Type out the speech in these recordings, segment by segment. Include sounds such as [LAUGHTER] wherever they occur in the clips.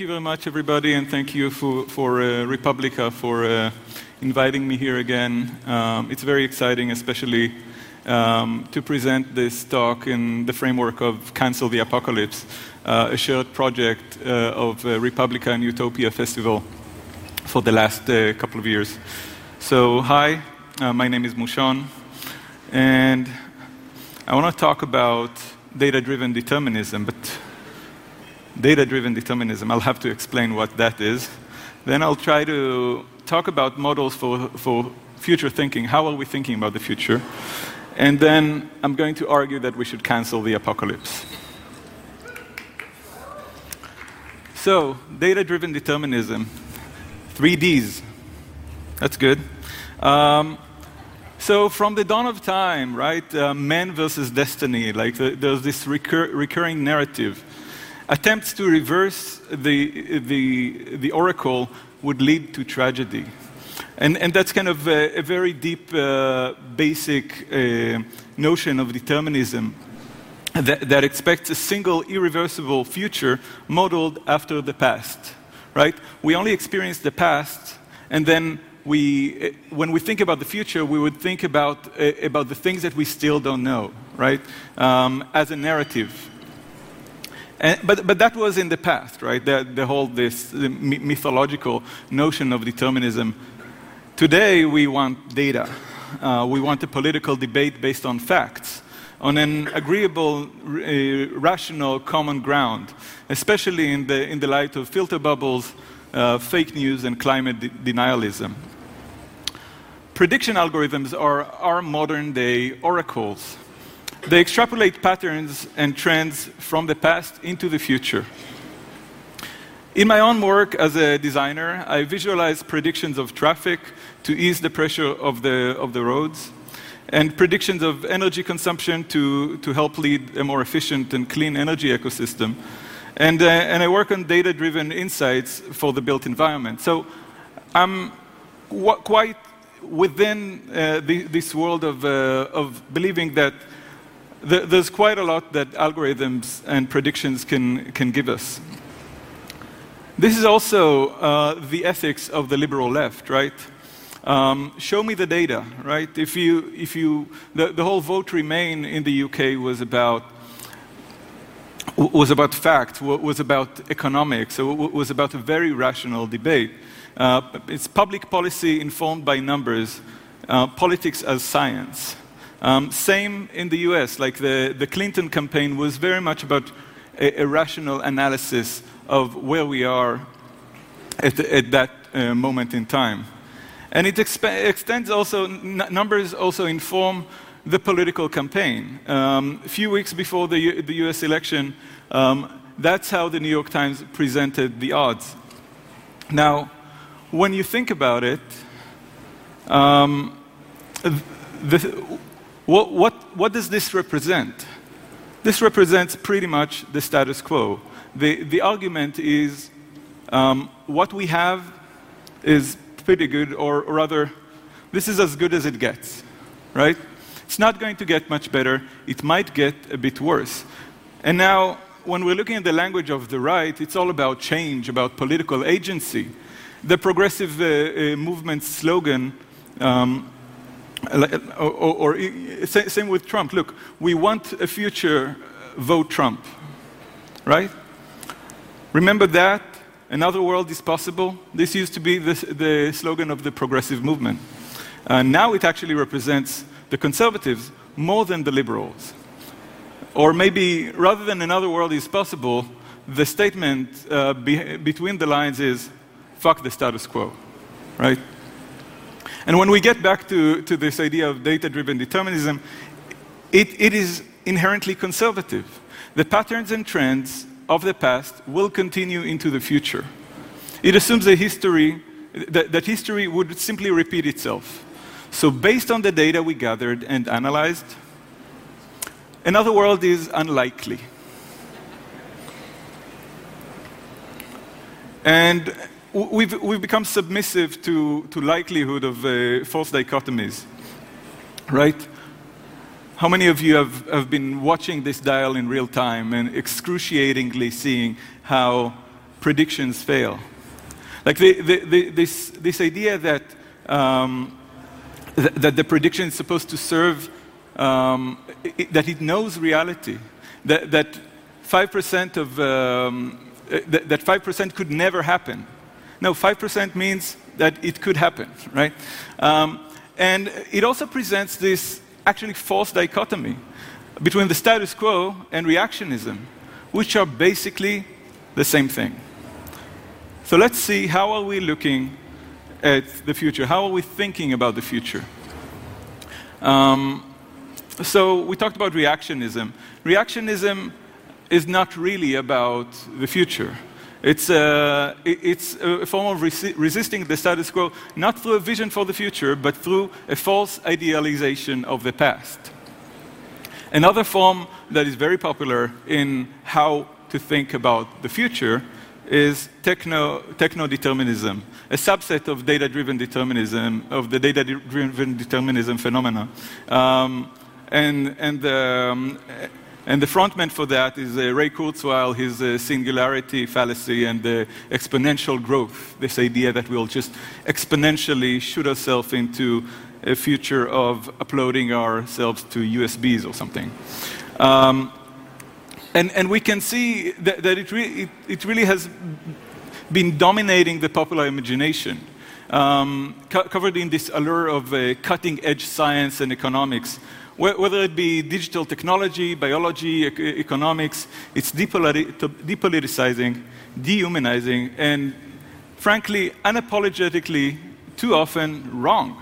Thank you very much, everybody, and thank you for, for uh, Republica for uh, inviting me here again. Um, it's very exciting, especially um, to present this talk in the framework of Cancel the Apocalypse, uh, a shared project uh, of uh, Republica and Utopia Festival for the last uh, couple of years. So, hi, my name is Mushon, and I want to talk about data driven determinism, but data driven determinism. I'll have to explain what that is. Then I'll try to talk about models for, for future thinking. How are we thinking about the future? And then I'm going to argue that we should cancel the apocalypse. So, data driven determinism, three Ds. That's good. Um, so, from the dawn of time, right, uh, man versus destiny, like the, there's this recur recurring narrative Attempts to reverse the, the, the oracle would lead to tragedy. And, and that's kind of a, a very deep, uh, basic uh, notion of determinism that, that, expects a single, irreversible future modeled after the past, right? We only experience the past, and then we, when we think about the future, we would think about, uh, about the things that we still don't know, right? Um, as a narrative. And, but, but that was in the past, right? The, the whole this the mythological notion of determinism. Today, we want data. Uh, we want a political debate based on facts, on an agreeable, uh, rational, common ground, especially in the, in the light of filter bubbles, uh, fake news, and climate de denialism. Prediction algorithms are our modern day oracles. They extrapolate patterns and trends from the past into the future. In my own work as a designer, I visualize predictions of traffic to ease the pressure of the, of the roads, and predictions of energy consumption to, to help lead a more efficient and clean energy ecosystem. And, uh, and I work on data driven insights for the built environment. So I'm quite within uh, the, this world of, uh, of believing that there's quite a lot that algorithms and predictions can, can give us. This is also uh, the ethics of the liberal left, right? Um, show me the data, right? If you, if you, the, the whole vote remain in the UK was about was about fact, was about economics, so was about a very rational debate. Uh, it's public policy informed by numbers, uh, politics as science. Um, same in the US, like the, the Clinton campaign was very much about a, a rational analysis of where we are at, at that uh, moment in time. And it extends also, numbers also inform the political campaign. Um, a few weeks before the, U the US election, um, that's how the New York Times presented the odds. Now, when you think about it, um, the, what, what, what does this represent? This represents pretty much the status quo. The, the argument is um, what we have is pretty good, or, or rather, this is as good as it gets, right? It's not going to get much better. It might get a bit worse. And now, when we're looking at the language of the right, it's all about change, about political agency. The progressive uh, uh, movement slogan um, or, or, or, same with Trump. Look, we want a future uh, vote Trump, right? Remember that? Another world is possible. This used to be the, the slogan of the progressive movement. Uh, now it actually represents the conservatives more than the liberals. Or maybe rather than another world is possible, the statement uh, be, between the lines is fuck the status quo, right? And when we get back to, to this idea of data driven determinism, it, it is inherently conservative. The patterns and trends of the past will continue into the future. It assumes a history, that, that history would simply repeat itself. So, based on the data we gathered and analyzed, another world is unlikely. And we've, we've become submissive to, to likelihood of uh, false dichotomies, right? How many of you have, have been watching this dial in real time and excruciatingly seeing how predictions fail. Like the, the, the, this, this idea that, um, th- that the prediction is supposed to serve, um, it, that it knows reality, that, that 5% of, um, that, that 5% could never happen. No, 5% means that it could happen, right? Um, and it also presents this actually false dichotomy between the status quo and reactionism, which are basically the same thing. So let's see how are we looking at the future? How are we thinking about the future? Um, so we talked about reactionism. Reactionism is not really about the future. It's a, it's a form of resi resisting the status quo, not through a vision for the future, but through a false idealization of the past. Another form that is very popular in how to think about the future is techno, techno-determinism, a subset of data-driven determinism, of the data-driven determinism phenomena. Um, and, and, um, and the frontman for that is uh, Ray Kurzweil, his uh, singularity fallacy and the exponential growth, this idea that we'll just exponentially shoot ourselves into a future of uploading ourselves to USBs or something. Um, and, and we can see that, that it, re- it, it, really has been dominating the popular imagination. Um, co- covered in this allure of uh, cutting edge science and economics, whether it be digital technology, biology, economics, it's depoliti- depoliticizing, dehumanizing, and frankly, unapologetically, too often wrong.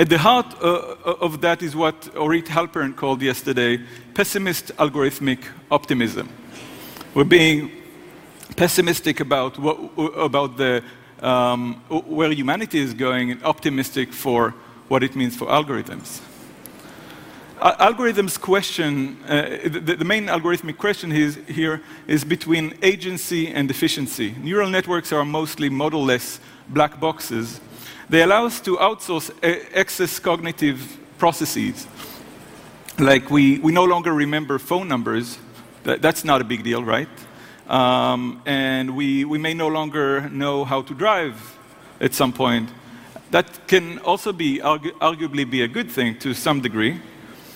At the heart uh, of that is what Orit Halpern called yesterday pessimist algorithmic optimism. We're being pessimistic about, what, about the, um, where humanity is going and optimistic for what it means for algorithms. Algorithms question, uh, the, the, main algorithmic question is, here is between agency and efficiency. Neural networks are mostly model-less black boxes they allow us to outsource excess cognitive processes. Like we, we no longer remember phone numbers. That, that's not a big deal, right? Um, and we, we may no longer know how to drive at some point. That can also be argu arguably be a good thing to some degree.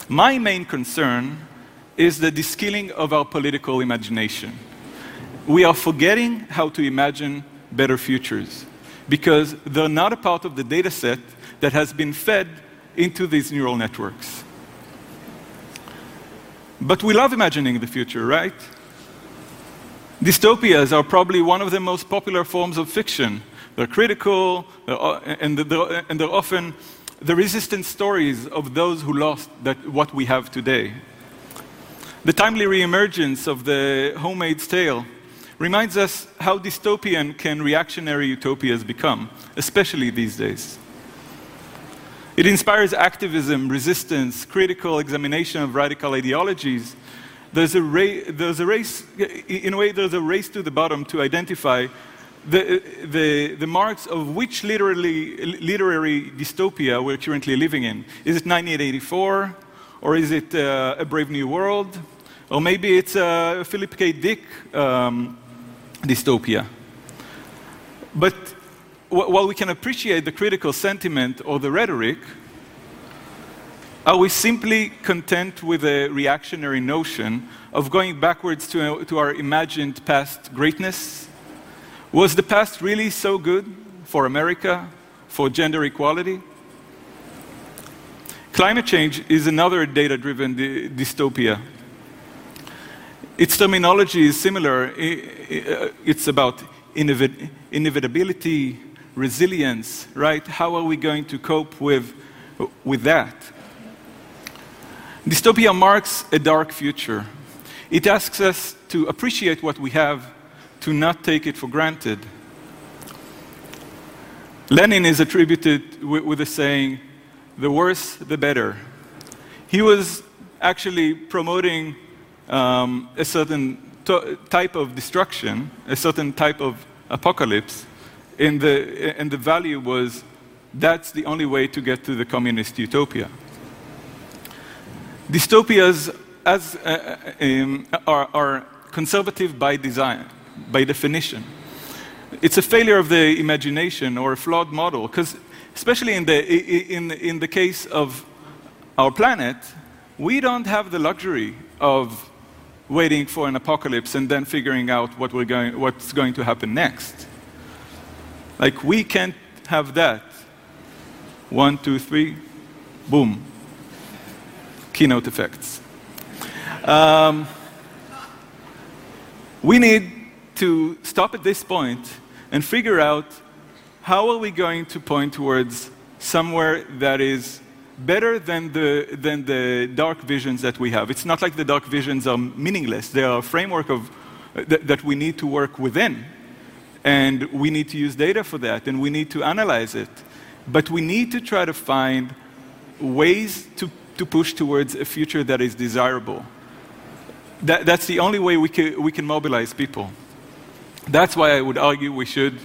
My main concern is the deskilling of our political imagination. We are forgetting how to imagine better futures because they're not a part of the data set that has been fed into these neural networks. But we love imagining the future, right? Dystopias are probably one of the most popular forms of fiction. They're critical, they're, and, they're, and they're often the resistance stories of those who lost that, what we have today. The timely reemergence of the Handmaid's Tale reminds us how dystopian can reactionary utopias become, especially these days. It inspires activism, resistance, critical examination of radical ideologies. There's a, ra- there's a race, in a way, there's a race to the bottom to identify the, the, the marks of which literally, literary dystopia we're currently living in. Is it 1984? Or is it uh, A Brave New World? Or maybe it's a Philip K. Dick um, dystopia. But while we can appreciate the critical sentiment or the rhetoric, are we simply content with a reactionary notion of going backwards to, to our imagined past greatness? Was the past really so good for America, for gender equality? Climate change is another data driven dy dystopia. Its terminology is similar. Uh, it's about inevitability, resilience, right? How are we going to cope with, with that? Dystopia marks a dark future. It asks us to appreciate what we have, to not take it for granted. Lenin is attributed with, with the saying, the worse, the better. He was actually promoting um, a certain type of destruction, a certain type of apocalypse, and the, and the value was that's the only way to get to the communist utopia. Dystopias as, uh, uh um, are, are, conservative by design. By definition. It's a failure of the imagination or a flawed model, because especially in the, in, in the case of our planet, we don't have the luxury of waiting for an apocalypse and then figuring out what we're going, what's going to happen next. Like, we can't have that. One, two, three, boom. Keynote effects. Um, we need to stop at this point and figure out how are we going to point towards somewhere that is better than the, than the dark visions that we have. It's not like the dark visions are meaningless. They are a framework of, uh, th that we need to work within. And we need to use data for that, and we need to analyze it. But we need to try to find ways to, to push towards a future that is desirable. That, that's the only way we can, we can mobilize people. That's why I would argue we should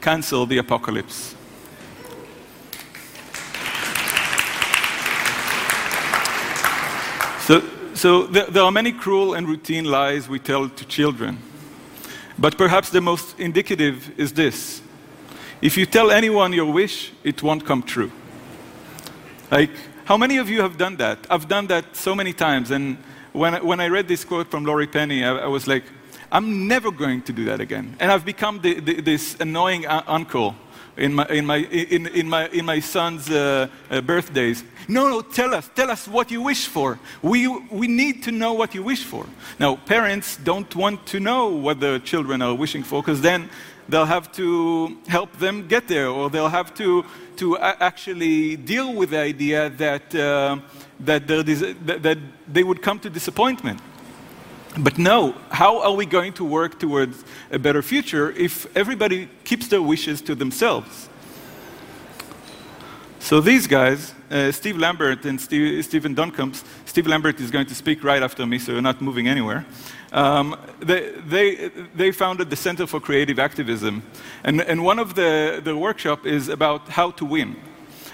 cancel the apocalypse. So, so there, there, are many cruel and routine lies we tell to children. But perhaps the most indicative is this if you tell anyone your wish, it won't come true. Like, how many of you have done that? I've done that so many times. And when, when I read this quote from Laurie Penny, I, I was like, I'm never going to do that again. And I've become the, the, this annoying uncle in my, in my, in, in my, in my son's uh, uh, birthdays. No, no, tell us, tell us what you wish for. We, we need to know what you wish for. Now, parents don't want to know what their children are wishing for because then they'll have to help them get there or they'll have to, to actually deal with the idea that, uh, that, that, that they would come to disappointment. But no, how are we going to work towards a better future if everybody keeps their wishes to themselves? So these guys, uh, Steve Lambert and Steve, Stephen Duncombe, Steve Lambert is going to speak right after me, so you're not moving anywhere. Um, they, they, they, founded the Center for Creative Activism. And, and one of the, the workshop is about how to win.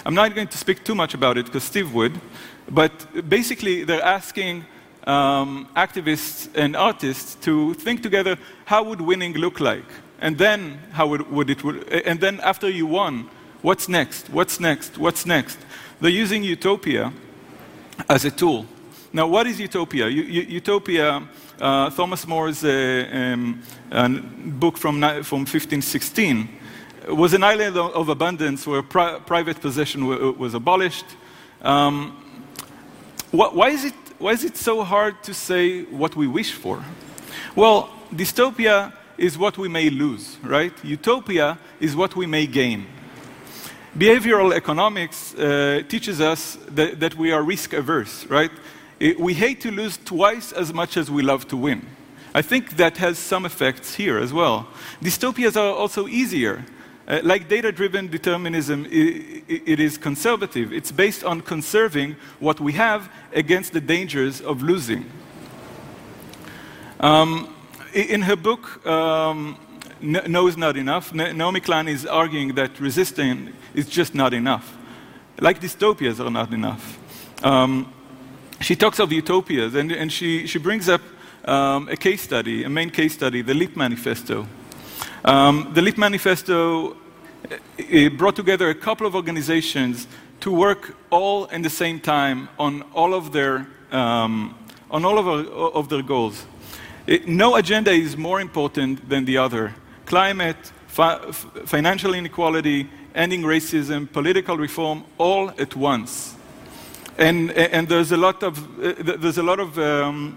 I'm not going to speak too much about it because Steve would, but basically they're asking um, activists and artists to think together how would winning look like, and then how would, would it would, and then after you won, what's next? What's next? What's next? They're using Utopia as a tool. Now, what is Utopia? U Utopia, uh, Thomas More's uh, um, book from, from 1516, was an island of abundance where pri private possession was abolished. Um, wh why is it why is it so hard to say what we wish for? Well, dystopia is what we may lose, right? Utopia is what we may gain. Behavioral economics uh, teaches us that, that, we are risk averse, right? We hate to lose twice as much as we love to win. I think that has some effects here as well. Dystopias are also easier uh, like data driven determinism, it, it is conservative. It's based on conserving what we have against the dangers of losing. Um, in her book, um, No is Not Enough, Naomi Klein is arguing that resisting is just not enough. Like dystopias are not enough. Um, she talks of utopias, and, and she, she brings up um, a case study, a main case study, the Leap Manifesto. Um, the Leap Manifesto brought together a couple of organizations to work all in the same time on all of their, um, on all of, our, of their goals. It, no agenda is more important than the other. Climate, fi financial inequality, ending racism, political reform, all at once. And, and there's a lot of, uh, there's a lot of um,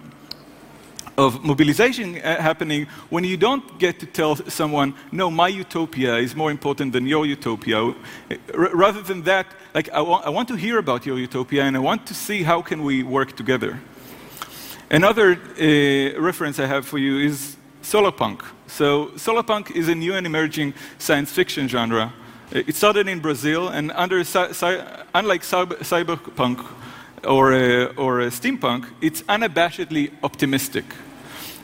of mobilization uh, happening when you don't get to tell someone, no, my utopia is more important than your utopia. R rather than that, like, I, wa I want to hear about your utopia and I want to see how can we work together. Another uh, reference I have for you is solarpunk. So solarpunk is a new and emerging science fiction genre. It started in Brazil, and under, unlike cyberpunk or, uh, or steampunk, it's unabashedly optimistic.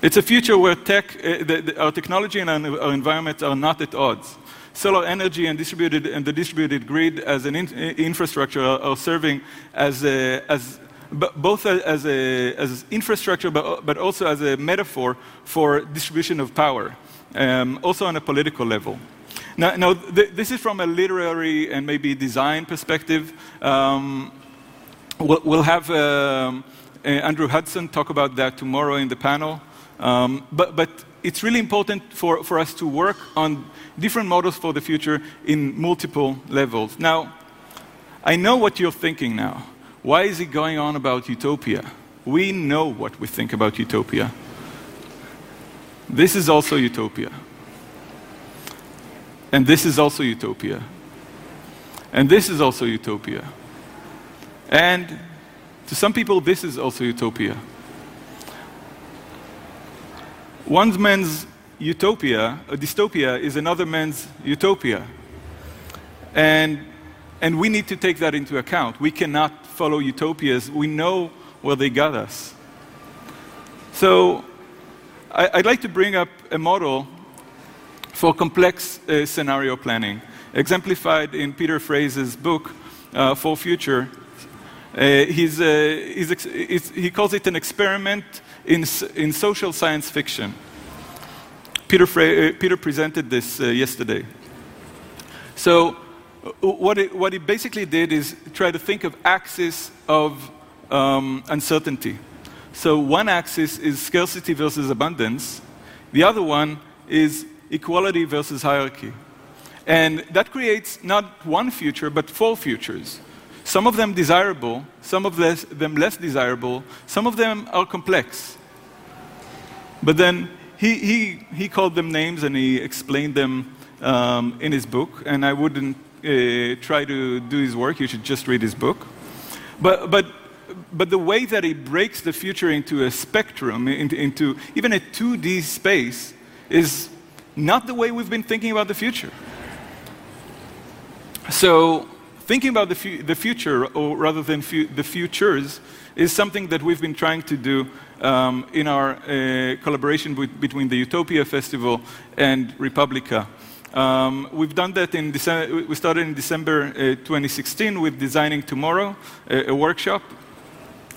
It's a future where tech, uh, the, the, our technology and our, our, environment are not at odds. Solar energy and, distributed, and the distributed grid as an in, infrastructure are, are, serving as, a, as both as, a, as infrastructure, but, but also as a metaphor for distribution of power, um, also on a political level. Now, now th this is from a literary and maybe design perspective. Um, we'll, we'll, have um, uh, Andrew Hudson talk about that tomorrow in the panel. Um, but, but it's really important for, for us to work on different models for the future in multiple levels. Now, I know what you're thinking now. Why is he going on about utopia? We know what we think about utopia. This is also utopia. And this is also utopia. And this is also utopia. And to some people, this is also utopia. One man's utopia, a dystopia, is another man's utopia. And, and we need to take that into account. We cannot follow utopias. We know where they got us. So I, would like to bring up a model for complex uh, scenario planning, exemplified in Peter Frase's book, uh, Four Futures. Uh, he's, uh, he's he calls it an experiment in, in social science fiction. Peter, uh, Peter presented this uh, yesterday. So, what it, what he basically did is try to think of axis of um, uncertainty. So, one axis is scarcity versus abundance, the other one is equality versus hierarchy. And that creates not one future, but four futures. Some of them desirable, some of less, them less desirable, some of them are complex. But then he, he, he called them names and he explained them um, in his book, and I wouldn't uh, try to do his work, you should just read his book. But, but, but the way that he breaks the future into a spectrum, into, into even a 2D space, is not the way we've been thinking about the future. So, thinking about the, fu the future, or rather than fu the futures, is something that we've been trying to do um, in our uh, collaboration between the Utopia Festival and Republica. Um, we've done that in December, we started in December uh, 2016 with Designing Tomorrow, a, a, workshop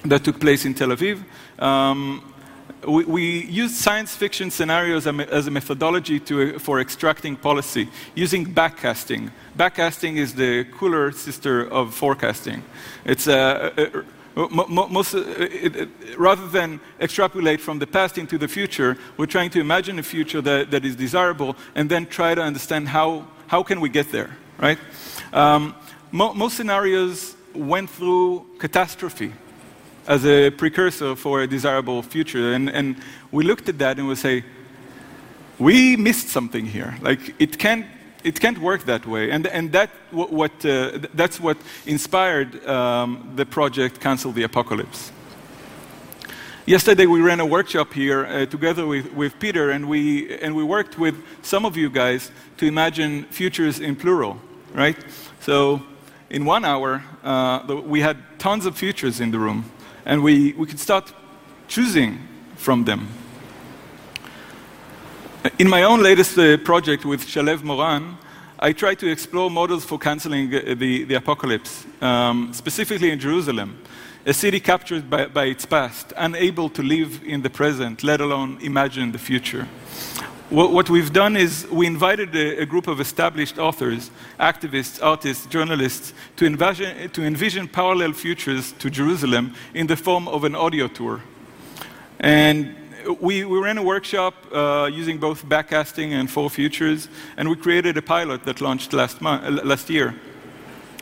that took place in Tel Aviv. Um, we, we science fiction scenarios as a methodology to, for extracting policy using backcasting. Backcasting is the cooler sister of forecasting. It's a, a, most, uh, rather than extrapolate from the past into the future, we're trying to imagine a future that, that is desirable and then try to understand how, how can we get there, right? Um, mo most scenarios went through catastrophe as a precursor for a desirable future. And, and we looked at that and we say, we missed something here. Like, it can't, it can't work that way. And, and that, what, what uh, that's what inspired um, the project Cancel the Apocalypse. Yesterday, we ran a workshop here uh, together with, with Peter, and we, and we worked with some of you guys to imagine futures in plural, right? So, in one hour, uh, we had tons of futures in the room and we, we could start choosing from them. In my own latest uh, project with Shalev Moran, I try to explore models for canceling uh, the, the apocalypse, um, specifically in Jerusalem, a city captured by, by its past, unable to live in the present, let alone imagine the future. What we've done is we invited a, group of established authors, activists, artists, journalists to envision, to envision parallel futures to Jerusalem in the form of an audio tour. And we, we ran a workshop uh, using both backcasting and four futures, and we created a pilot that launched last, month, uh, last year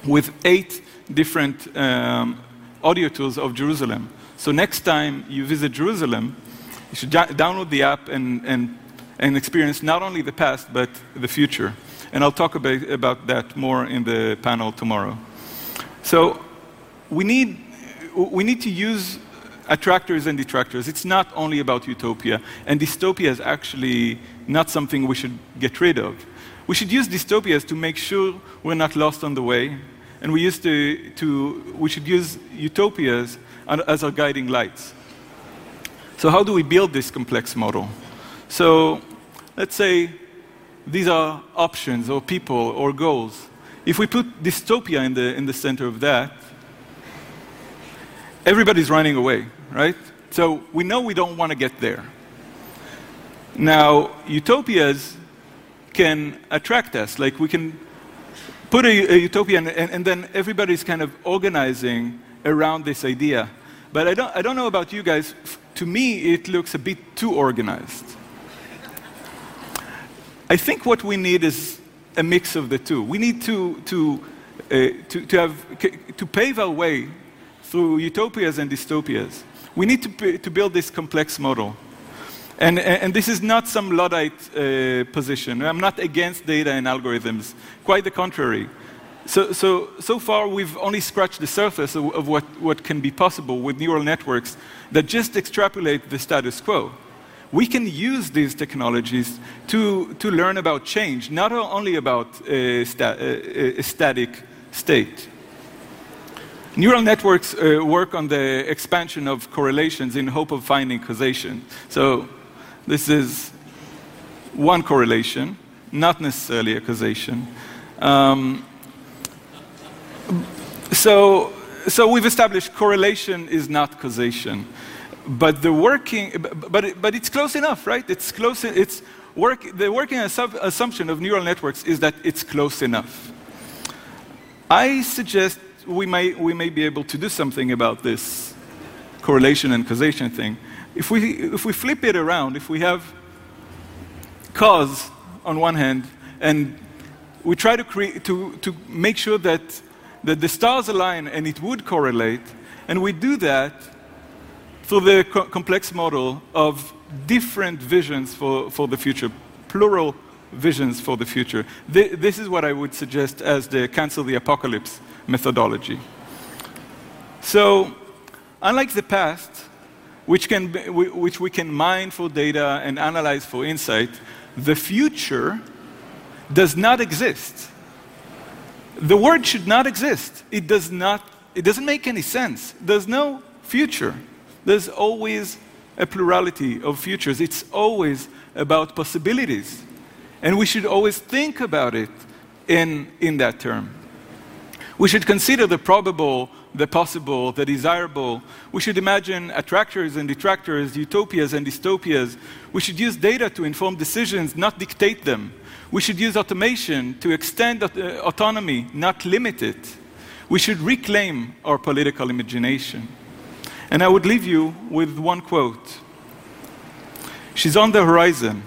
with eight different um, audio tours of Jerusalem. So next time you visit Jerusalem, you should download the app and, and and experience not only the past, but the future. And I'll talk about, about that more in the panel tomorrow. So we need, we need to use attractors and detractors. It's not only about utopia, and dystopia is actually not something we should get rid of. We should use dystopias to make sure we're not lost on the way, and we, used to, to, we should use utopias as our guiding lights. So how do we build this complex model? So let's say these are options or people or goals. If we put dystopia in the, in the center of that, everybody's running away, right? So we know we don't want to get there. Now, utopias can attract us. Like we can put a, a utopia and, and, and, then everybody's kind of organizing around this idea. But I don't, I don't know about you guys. To me, it looks a bit too organized. I think what we need is a mix of the two. We need to, to, uh, to, to, have, to pave our way through utopias and dystopias. We need to, to build this complex model. And, and, this is not some Luddite uh, position. I'm not against data and algorithms. Quite the contrary. So, so, so far, we've only scratched the surface of, of what, what can be possible with neural networks that just extrapolate the status quo. We can use these technologies to, to learn about change, not only about a, sta a, a static state. Neural networks uh, work on the expansion of correlations in hope of finding causation. So this is one correlation, not necessarily a causation. Um, so, so we've established correlation is not causation. But the working, but, but it's close enough, right? It's close, it's work, the working assumption of neural networks is that it's close enough. I suggest we may, we may be able to do something about this correlation and causation thing. If we, if we flip it around, if we have cause on one hand, and we try to, create, to, to make sure that, that the stars align and it would correlate, and we do that through the co complex model of different visions for, for the future, plural visions for the future. Th this is what I would suggest as the cancel the apocalypse methodology. So, unlike the past, which, can be, which we can mine for data and analyze for insight, the future does not exist. The word should not exist. It does not, it doesn't make any sense. There's no future. There's always a plurality of futures. It's always about possibilities. And we should always think about it in, in that term. We should consider the probable the possible, the desirable. We should imagine attractors and detractors, utopias and dystopias. We should use data to inform decisions, not dictate them. We should use automation to extend uh, autonomy, not limit it. We should reclaim our political imagination. And I would leave you with one quote. She's on the horizon.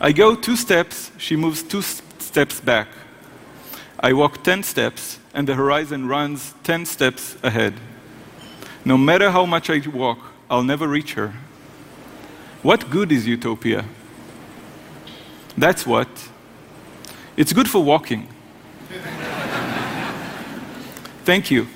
I go two steps, she moves two steps back. I walk 10 steps, and the horizon runs 10 steps ahead. No matter how much I walk, I'll never reach her. What good is utopia? That's what. It's good for walking. [LAUGHS] Thank you.